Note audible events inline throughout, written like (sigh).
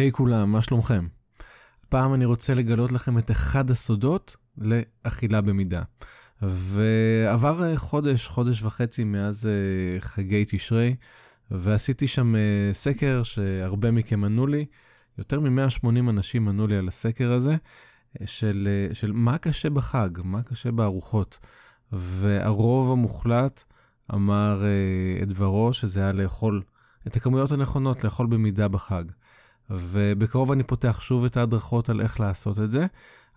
היי hey, כולם, מה שלומכם? הפעם אני רוצה לגלות לכם את אחד הסודות לאכילה במידה. ועבר אה, חודש, חודש וחצי מאז אה, חגי תשרי, ועשיתי שם אה, סקר שהרבה מכם ענו לי, יותר מ-180 אנשים ענו לי על הסקר הזה, של, של מה קשה בחג, מה קשה בארוחות. והרוב המוחלט אמר את דברו, שזה היה לאכול את הכמויות הנכונות, לאכול במידה בחג. ובקרוב אני פותח שוב את ההדרכות על איך לעשות את זה,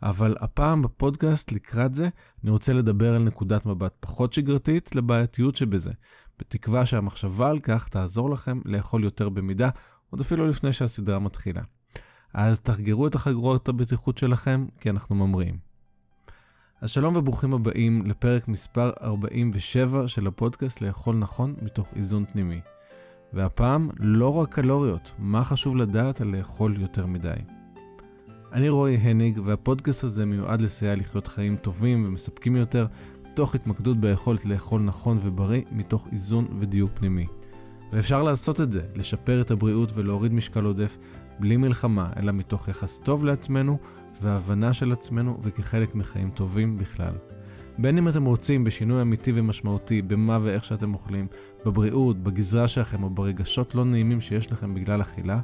אבל הפעם בפודקאסט לקראת זה, אני רוצה לדבר על נקודת מבט פחות שגרתית לבעייתיות שבזה, בתקווה שהמחשבה על כך תעזור לכם לאכול יותר במידה, עוד אפילו לפני שהסדרה מתחילה. אז תחגרו את החגורות הבטיחות שלכם, כי אנחנו ממריאים. אז שלום וברוכים הבאים לפרק מספר 47 של הפודקאסט לאכול נכון מתוך איזון פנימי. והפעם לא רק קלוריות, מה חשוב לדעת על לאכול יותר מדי. אני רועי הניג, והפודקאסט הזה מיועד לסייע לחיות חיים טובים ומספקים יותר, תוך התמקדות ביכולת לאכול נכון ובריא, מתוך איזון ודיוק פנימי. ואפשר לעשות את זה, לשפר את הבריאות ולהוריד משקל עודף, בלי מלחמה, אלא מתוך יחס טוב לעצמנו, והבנה של עצמנו, וכחלק מחיים טובים בכלל. בין אם אתם רוצים בשינוי אמיתי ומשמעותי במה ואיך שאתם אוכלים, בבריאות, בגזרה שלכם או ברגשות לא נעימים שיש לכם בגלל אכילה,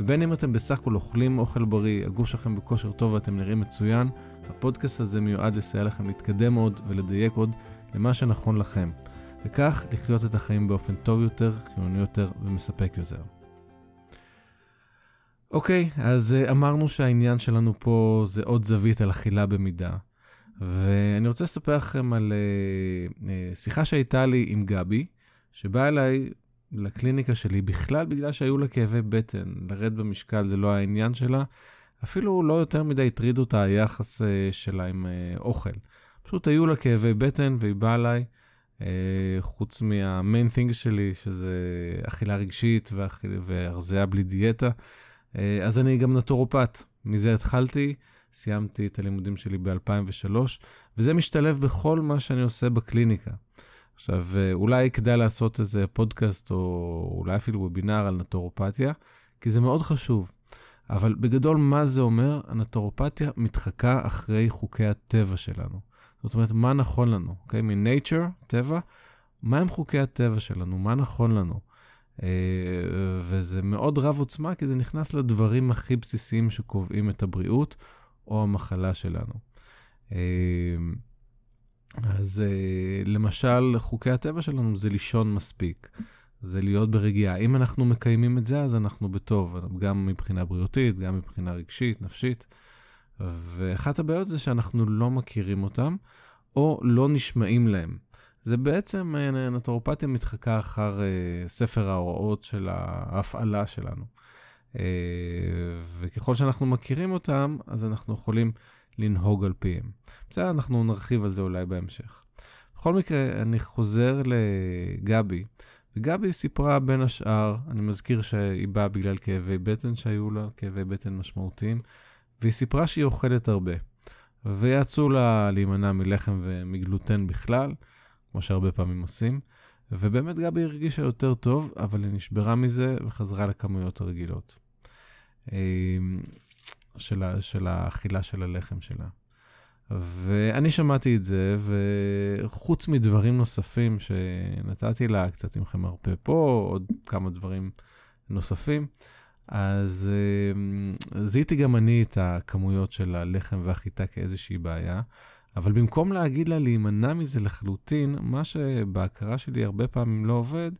ובין אם אתם בסך הכל אוכלים אוכל בריא, הגוף שלכם בכושר טוב ואתם נראים מצוין, הפודקאסט הזה מיועד לסייע לכם להתקדם עוד ולדייק עוד למה שנכון לכם, וכך לחיות את החיים באופן טוב יותר, חיוני יותר ומספק יותר. אוקיי, אז אה, אמרנו שהעניין שלנו פה זה עוד זווית על אכילה במידה. ואני רוצה לספר לכם על uh, uh, שיחה שהייתה לי עם גבי, שבאה אליי לקליניקה שלי בכלל בגלל שהיו לה כאבי בטן. לרד במשקל זה לא העניין שלה. אפילו לא יותר מדי הטריד אותה היחס uh, שלה עם אוכל. פשוט היו לה כאבי בטן והיא באה אליי, חוץ מהמיין thing שלי, שזה אכילה רגשית והרזייה בלי דיאטה. אז אני גם נטורופט. מזה התחלתי. סיימתי את הלימודים שלי ב-2003, וזה משתלב בכל מה שאני עושה בקליניקה. עכשיו, אה, אולי כדאי לעשות איזה פודקאסט או אולי אפילו וובינר על נטורופתיה, כי זה מאוד חשוב. אבל בגדול, מה זה אומר? הנטורופתיה מתחקה אחרי חוקי הטבע שלנו. זאת אומרת, מה נכון לנו, אוקיי? Okay? מ-nature, טבע, מה הם חוקי הטבע שלנו? מה נכון לנו? Uh, וזה מאוד רב עוצמה, כי זה נכנס לדברים הכי בסיסיים שקובעים את הבריאות, או המחלה שלנו. אמ, אז אה, למשל, חוקי הטבע שלנו זה לישון מספיק, זה להיות ברגיעה. אם אנחנו מקיימים את זה, אז אנחנו בטוב, גם מבחינה בריאותית, גם מבחינה רגשית, נפשית. ואחת הבעיות זה שאנחנו לא מכירים אותם, או לא נשמעים להם. זה בעצם, אה, נטורופתיה מתחקה אחר uh, ספר ההוראות של ההפעלה שלנו. אה, וככל שאנחנו מכירים אותם, אז אנחנו יכולים לנהוג על פיהם. בסדר, אנחנו נרחיב על זה אולי בהמשך. בכל מקרה, אני חוזר לגבי, וגבי סיפרה בין השאר, אני מזכיר שהיא באה בגלל כאבי בטן שהיו לה, כאבי בטן משמעותיים, והיא סיפרה שהיא אוכלת הרבה. ויעצו לה להימנע מלחם ומגלוטן בכלל, כמו שהרבה פעמים עושים. ובאמת גבי הרגישה יותר טוב, אבל היא נשברה מזה וחזרה לכמויות הרגילות. אמ, של, ה, של האכילה של הלחם שלה. ואני שמעתי את זה, וחוץ מדברים נוספים שנתתי לה, קצת עם חמרפה פה, עוד כמה דברים נוספים, אז אמ, זיהיתי גם אני את הכמויות של הלחם והחיטה כאיזושהי בעיה, אבל במקום להגיד לה להימנע מזה לחלוטין, מה שבהכרה שלי הרבה פעמים לא עובד,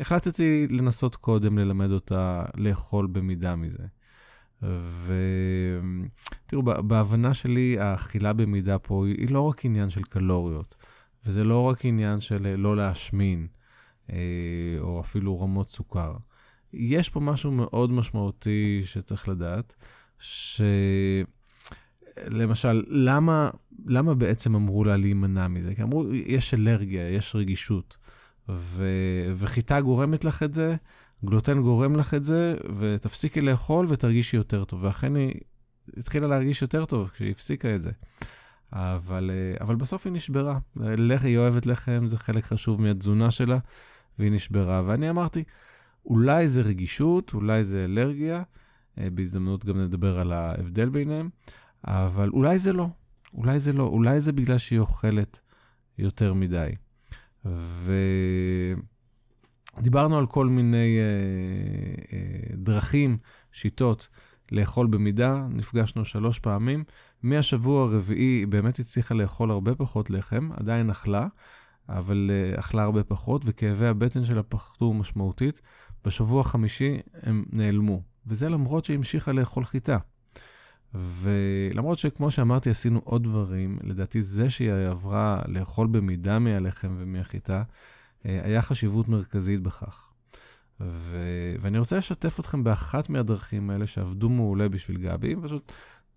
החלטתי לנסות קודם ללמד אותה לאכול במידה מזה. ותראו, בהבנה שלי, האכילה במידה פה היא לא רק עניין של קלוריות, וזה לא רק עניין של אה, לא להשמין, אה, או אפילו רמות סוכר. יש פה משהו מאוד משמעותי שצריך לדעת, שלמשל, למה, למה בעצם אמרו לה להימנע מזה? כי אמרו, יש אלרגיה, יש רגישות. ו... וחיטה גורמת לך את זה, גלוטן גורם לך את זה, ותפסיקי לאכול ותרגישי יותר טוב. ואכן היא התחילה להרגיש יותר טוב כשהיא הפסיקה את זה. אבל, אה, אבל בסוף היא נשברה. לח, היא אוהבת לחם, זה חלק חשוב מהתזונה שלה, והיא נשברה. ואני אמרתי, אולי זה רגישות, אולי זה אלרגיה, בהזדמנות גם נדבר על ההבדל ביניהם, אבל אולי זה לא, אולי זה לא, אולי זה בגלל שהיא אוכלת יותר מדי. ודיברנו על כל מיני אה, אה, דרכים, שיטות לאכול במידה, נפגשנו שלוש פעמים. מהשבוע הרביעי היא באמת הצליחה לאכול הרבה פחות לחם, עדיין אכלה, אבל uh, אכלה הרבה פחות, וכאבי הבטן שלה פחתו משמעותית. בשבוע החמישי הם נעלמו, וזה למרות שהיא המשיכה לאכול חיטה. ולמרות שכמו שאמרתי, עשינו עוד דברים, לדעתי זה שהיא עברה לאכול במידה מהלחם ומהחיטה, אה, היה חשיבות מרכזית בכך. ו... ואני רוצה לשתף אתכם באחת מהדרכים האלה שעבדו מעולה בשביל גבי, פשוט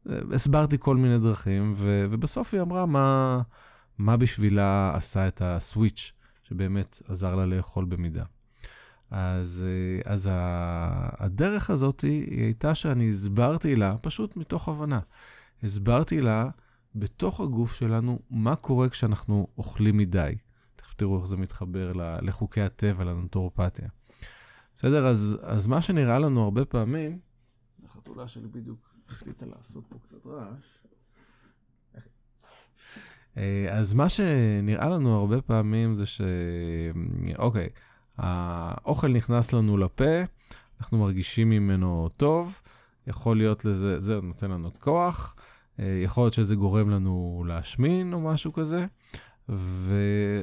אה, הסברתי כל מיני דרכים, ו... ובסוף היא אמרה מה, מה בשבילה עשה את הסוויץ', שבאמת עזר לה לאכול במידה. אז, אה, אז הדרך הזאת היא הייתה שאני הסברתי לה, פשוט מתוך הבנה, הסברתי לה בתוך הגוף שלנו מה קורה כשאנחנו אוכלים מדי. תכף תראו איך זה מתחבר לחוקי הטבע, לנטורופתיה. בסדר? אז, אז מה שנראה לנו הרבה פעמים, החתולה שלי בדיוק החליטה לעשות פה קצת רעש. אה, אז מה שנראה לנו הרבה פעמים זה ש... אוקיי, האוכל נכנס לנו לפה, אנחנו מרגישים ממנו טוב, יכול להיות לזה, זה נותן לנו כוח, אה, יכול להיות שזה גורם לנו להשמין או משהו כזה, ו...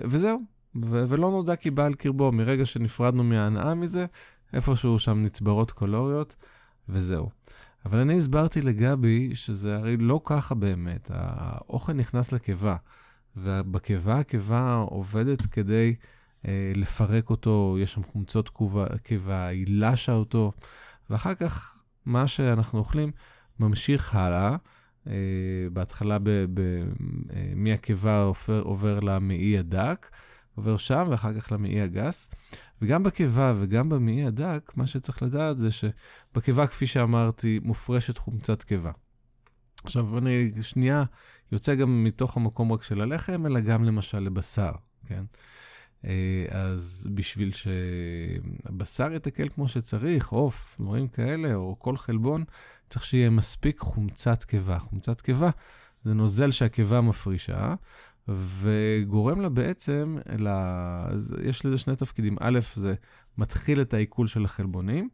וזהו, ו... ולא נודע כי בא על קרבו, מרגע שנפרדנו מההנאה מזה, איפשהו שם נצברות קלוריות, וזהו. אבל אני הסברתי לגבי שזה הרי לא ככה באמת, האוכל נכנס לקיבה, ובקיבה הקיבה עובדת כדי... אה, לפרק אותו, יש שם חומצות קיבה, היא לשה אותו, ואחר כך מה שאנחנו אוכלים ממשיך הלאה. Uh, בהתחלה ב, ב, uh, מהקיבה עובר, עובר למעי הדק, עובר שם ואחר כך למעי הגס. וגם בקיבה וגם במעי הדק, מה שצריך לדעת זה שבקיבה, כפי שאמרתי, מופרשת חומצת קיבה. עכשיו, אני שנייה יוצא גם מתוך המקום רק של הלחם, אלא גם למשל לבשר, כן? אה, אז בשביל שהבשר יתקל כמו שצריך, עוף, דברים כאלה, או כל חלבון, צריך שיהיה מספיק חומצת קיבה. חומצת קיבה זה נוזל שהקיבה מפרישה, וגורם לה בעצם, לה... יש לזה שני תפקידים. א', זה מתחיל את העיכול של החלבונים,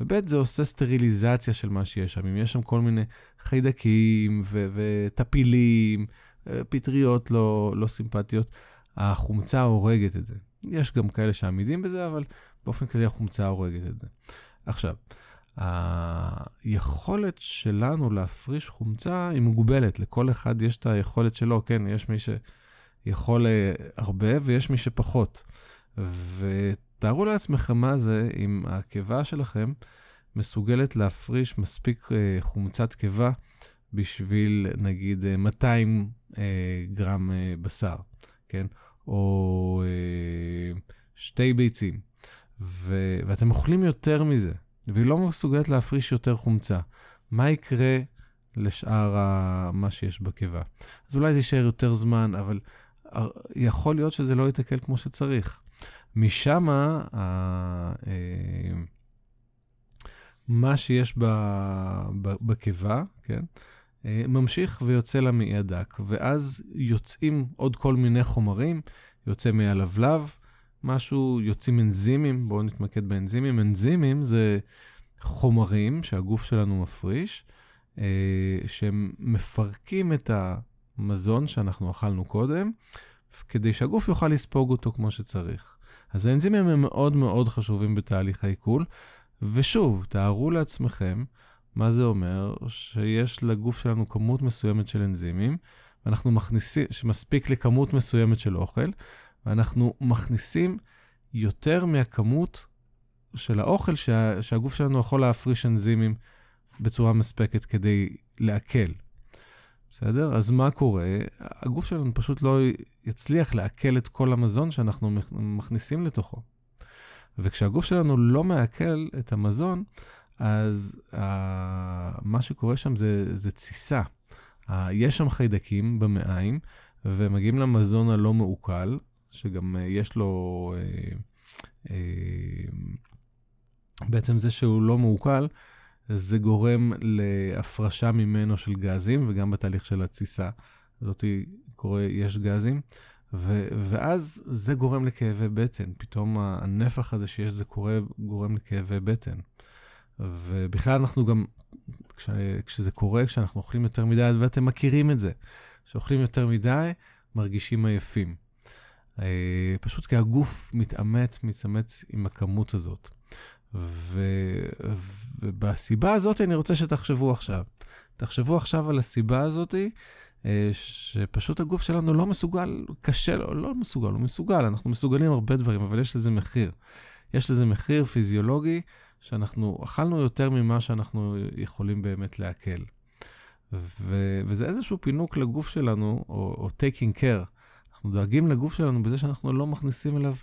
וב', זה עושה סטריליזציה של מה שיש שם. אם יש שם כל מיני חיידקים וטפילים, אה, פטריות לא, לא סימפטיות, החומצה הורגת את זה. יש גם כאלה שעמידים בזה, אבל באופן כללי החומצה הורגת את זה. עכשיו, היכולת שלנו להפריש חומצה היא מוגבלת, לכל אחד יש את היכולת שלו, כן, יש מי שיכול אה, הרבה ויש מי שפחות. ותארו לעצמכם מה זה אם הקיבה שלכם מסוגלת להפריש מספיק אה, חומצת קיבה בשביל נגיד 200 אה, גרם בשר, כן? או אה, שתי ביצים, ו- ואתם אוכלים יותר מזה, והיא לא מסוגלת להפריש יותר חומצה, מה יקרה לשאר ה- מה שיש בקיבה? אז אולי זה יישאר יותר זמן, אבל יכול להיות שזה לא ייתקל כמו שצריך. משם, ה- אה, מה שיש בקיבה, כן? אה, ממשיך ויוצא למעי הדק, ואז יוצאים עוד כל מיני חומרים, יוצא מהלבלב, משהו, יוצאים אנזימים, בואו נתמקד באנזימים. אנזימים זה חומרים שהגוף שלנו מפריש, אה, שהם מפרקים את המזון שאנחנו אכלנו קודם, כדי שהגוף יוכל לספוג אותו כמו שצריך. אז האנזימים הם מאוד מאוד חשובים בתהליך העיכול, ושוב, תארו לעצמכם, מה זה אומר? שיש לגוף שלנו כמות מסוימת של אנזימים, ואנחנו מכניסים, שמספיק לכמות מסוימת של אוכל, ואנחנו מכניסים יותר מהכמות של האוכל שה, שהגוף שלנו יכול להפריש אנזימים בצורה מספקת כדי לעכל. בסדר? אז מה קורה? הגוף שלנו פשוט לא יצליח לעכל את כל המזון שאנחנו מכניסים לתוכו. וכשהגוף שלנו לא מעכל את המזון, אז uh, מה שקורה שם זה, זה תסיסה. Uh, יש שם חיידקים במעיים, ומגיעים למזון הלא מעוקל, שגם uh, יש לו... Uh, uh, בעצם זה שהוא לא מעוקל, זה גורם להפרשה ממנו של גזים, וגם בתהליך של התסיסה הזאת קורה, יש גזים. ו- ואז זה גורם לכאבי בטן. פתאום הנפח הזה שיש זה קורה, גורם לכאבי בטן. ובכלל אנחנו גם, כש- כשזה קורה, כשאנחנו אוכלים יותר מדי, ואתם מכירים את זה, כשאוכלים יותר מדי, מרגישים עייפים. אה, פשוט כי הגוף מתאמץ, מתאמץ עם הכמות הזאת. ו- ובסיבה הזאת אני רוצה שתחשבו עכשיו. תחשבו עכשיו על הסיבה הזאתי, אה, שפשוט הגוף שלנו לא מסוגל, קשה לו, לא מסוגל, הוא מסוגל, אנחנו מסוגלים הרבה דברים, אבל יש לזה מחיר. יש לזה מחיר פיזיולוגי, שאנחנו אכלנו יותר ממה שאנחנו יכולים באמת לעכל. ו- וזה איזשהו פינוק לגוף שלנו, או, או taking care. אנחנו דואגים לגוף שלנו בזה שאנחנו לא מכניסים אליו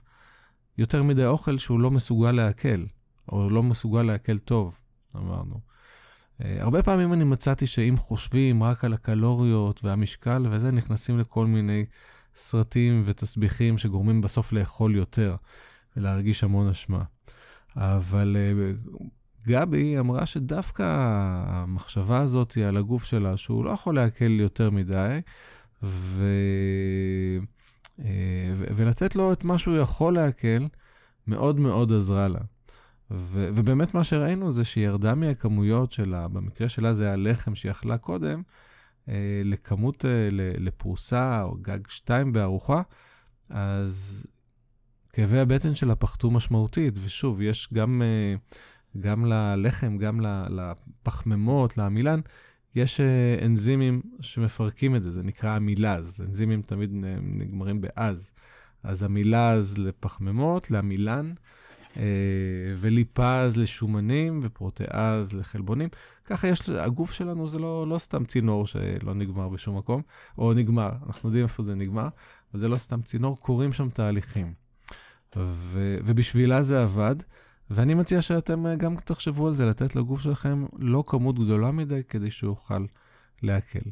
יותר מדי אוכל שהוא לא מסוגל לעכל, או לא מסוגל לעכל טוב, אמרנו. Uh, הרבה פעמים אני מצאתי שאם חושבים רק על הקלוריות והמשקל וזה, נכנסים לכל מיני סרטים ותסביכים שגורמים בסוף לאכול יותר ולהרגיש המון אשמה. אבל uh, גבי אמרה שדווקא המחשבה הזאת על הגוף שלה, שהוא לא יכול לעכל יותר מדי, uh, ו... ולתת לו את מה שהוא יכול לעכל, מאוד מאוד עזרה לה. ו- ובאמת מה שראינו זה שהיא ירדה מהכמויות שלה, במקרה שלה זה הלחם שהיא אכלה קודם, אה, לכמות, אה, לפרוסה או גג שתיים בארוחה, אז כאבי הבטן שלה פחתו משמעותית, ושוב, יש גם, אה, גם ללחם, גם לפחמימות, לעמילן, יש אה, אנזימים שמפרקים את זה, זה נקרא עמילז, אנזימים תמיד נגמרים באז. אז עמילז לפחמימות, לעמילן, אה, וליפז לשומנים ופרוטאז לחלבונים. ככה יש, הגוף שלנו זה לא, לא סתם צינור שלא נגמר בשום מקום, או נגמר, אנחנו יודעים איפה זה נגמר, אבל זה לא סתם צינור, קורים שם תהליכים. ו, ובשבילה זה עבד, ואני מציע שאתם גם תחשבו על זה, לתת לגוף שלכם לא כמות גדולה מדי כדי שהוא יוכל לעכל.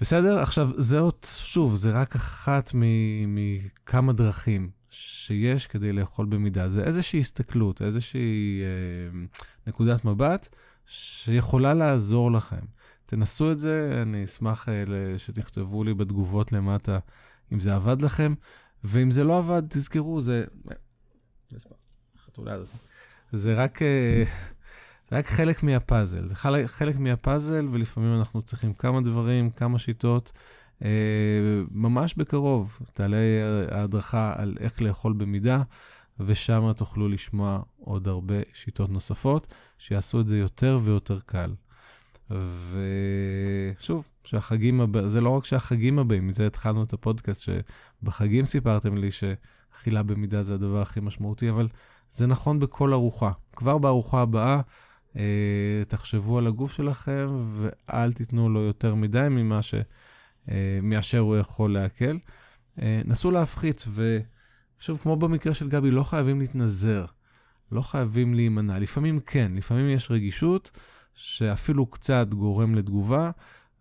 בסדר? עכשיו, זה עוד, שוב, זה רק אחת מכמה דרכים. שיש כדי לאכול במידה. זה איזושהי הסתכלות, איזושהי אה, נקודת מבט שיכולה לעזור לכם. תנסו את זה, אני אשמח אה, שתכתבו לי בתגובות למטה אם זה עבד לכם, ואם זה לא עבד, תזכרו, זה... זה רק, אה, זה רק חלק מהפאזל. זה חלק מהפאזל, ולפעמים אנחנו צריכים כמה דברים, כמה שיטות. אה, ממש בקרוב תעלה ההדרכה על איך לאכול במידה, ושם תוכלו לשמוע עוד הרבה שיטות נוספות, שיעשו את זה יותר ויותר קל. ושוב, שהחגים הבאים, זה לא רק שהחגים הבאים, מזה התחלנו את הפודקאסט, שבחגים סיפרתם לי שאכילה במידה זה הדבר הכי משמעותי, אבל זה נכון בכל ארוחה. כבר בארוחה הבאה, אה, תחשבו על הגוף שלכם ואל תיתנו לו יותר מדי ממה ש... אה, מאשר הוא יכול לעכל. אה, נסו להפחית, ושוב, כמו במקרה של גבי, לא חייבים להתנזר, לא חייבים להימנע. לפעמים כן, לפעמים יש רגישות שאפילו קצת גורם לתגובה,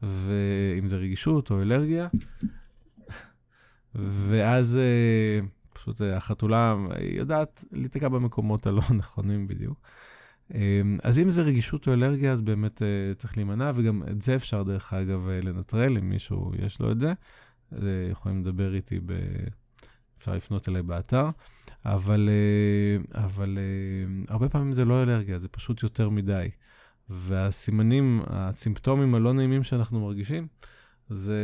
ואם זה רגישות או אלרגיה, ואז אה, פשוט החתולה יודעת להיתקע במקומות הלא (laughs) נכונים בדיוק. אז אם זה רגישות או אלרגיה, אז באמת אה, צריך להימנע, וגם את זה אפשר, דרך אגב, אה, לנטרל, אם מישהו יש לו את זה. אה, יכולים לדבר איתי, ב... אפשר לפנות אליי באתר, אבל, אבל הרבה פעמים זה לא אלרגיה, זה פשוט יותר מדי. והסימנים, הסימפטומים הלא נעימים שאנחנו מרגישים, זה,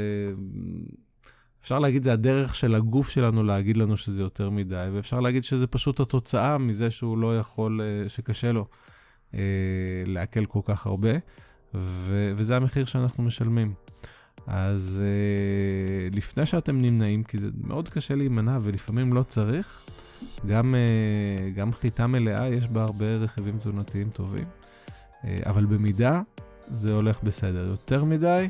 אפשר להגיד, זה הדרך של הגוף שלנו להגיד לנו שזה יותר מדי, ואפשר להגיד שזה פשוט התוצאה מזה שהוא לא יכול, שקשה לו. אה, לעכל כל כך הרבה, ו- וזה המחיר שאנחנו משלמים. אז אה, לפני שאתם נמנעים, כי זה מאוד קשה להימנע ולפעמים לא צריך, גם, אה, גם חיטה מלאה יש בה הרבה רכיבים תזונתיים טובים, אה, אבל במידה זה הולך בסדר. יותר מדי,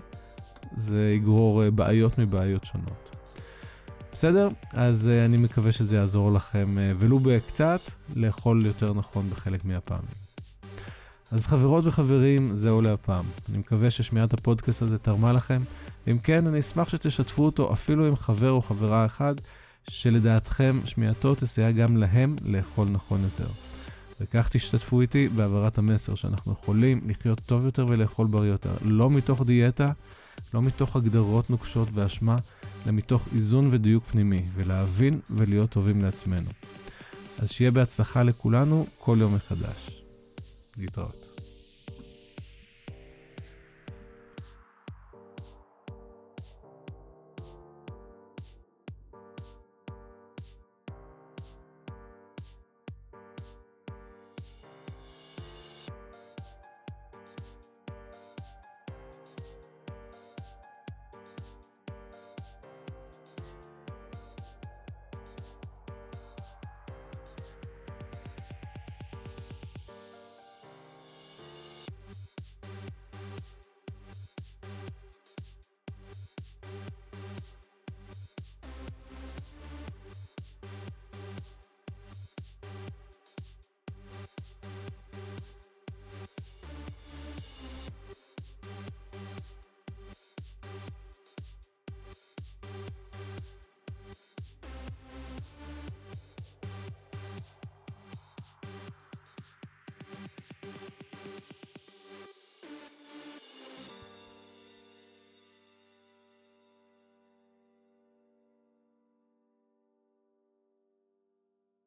זה יגרור אה, בעיות מבעיות שונות. בסדר? אז uh, אני מקווה שזה יעזור לכם, ולו בקצת, לאכול יותר נכון בחלק מהפעמים. אז חברות וחברים, זהו להפעם. אני מקווה ששמיעת הפודקאסט הזה תרמה לכם. אם כן, אני אשמח שתשתפו אותו אפילו עם חבר או חברה אחד, שלדעתכם שמיעתו תסייע גם להם לאכול נכון יותר. וכך תשתתפו איתי בהעברת המסר שאנחנו יכולים לחיות טוב יותר ולאכול בריא יותר, לא מתוך דיאטה, לא מתוך הגדרות נוקשות ואשמה, אלא מתוך איזון ודיוק פנימי, ולהבין ולהיות טובים לעצמנו. אז שיהיה בהצלחה לכולנו כל יום מחדש. להתראות.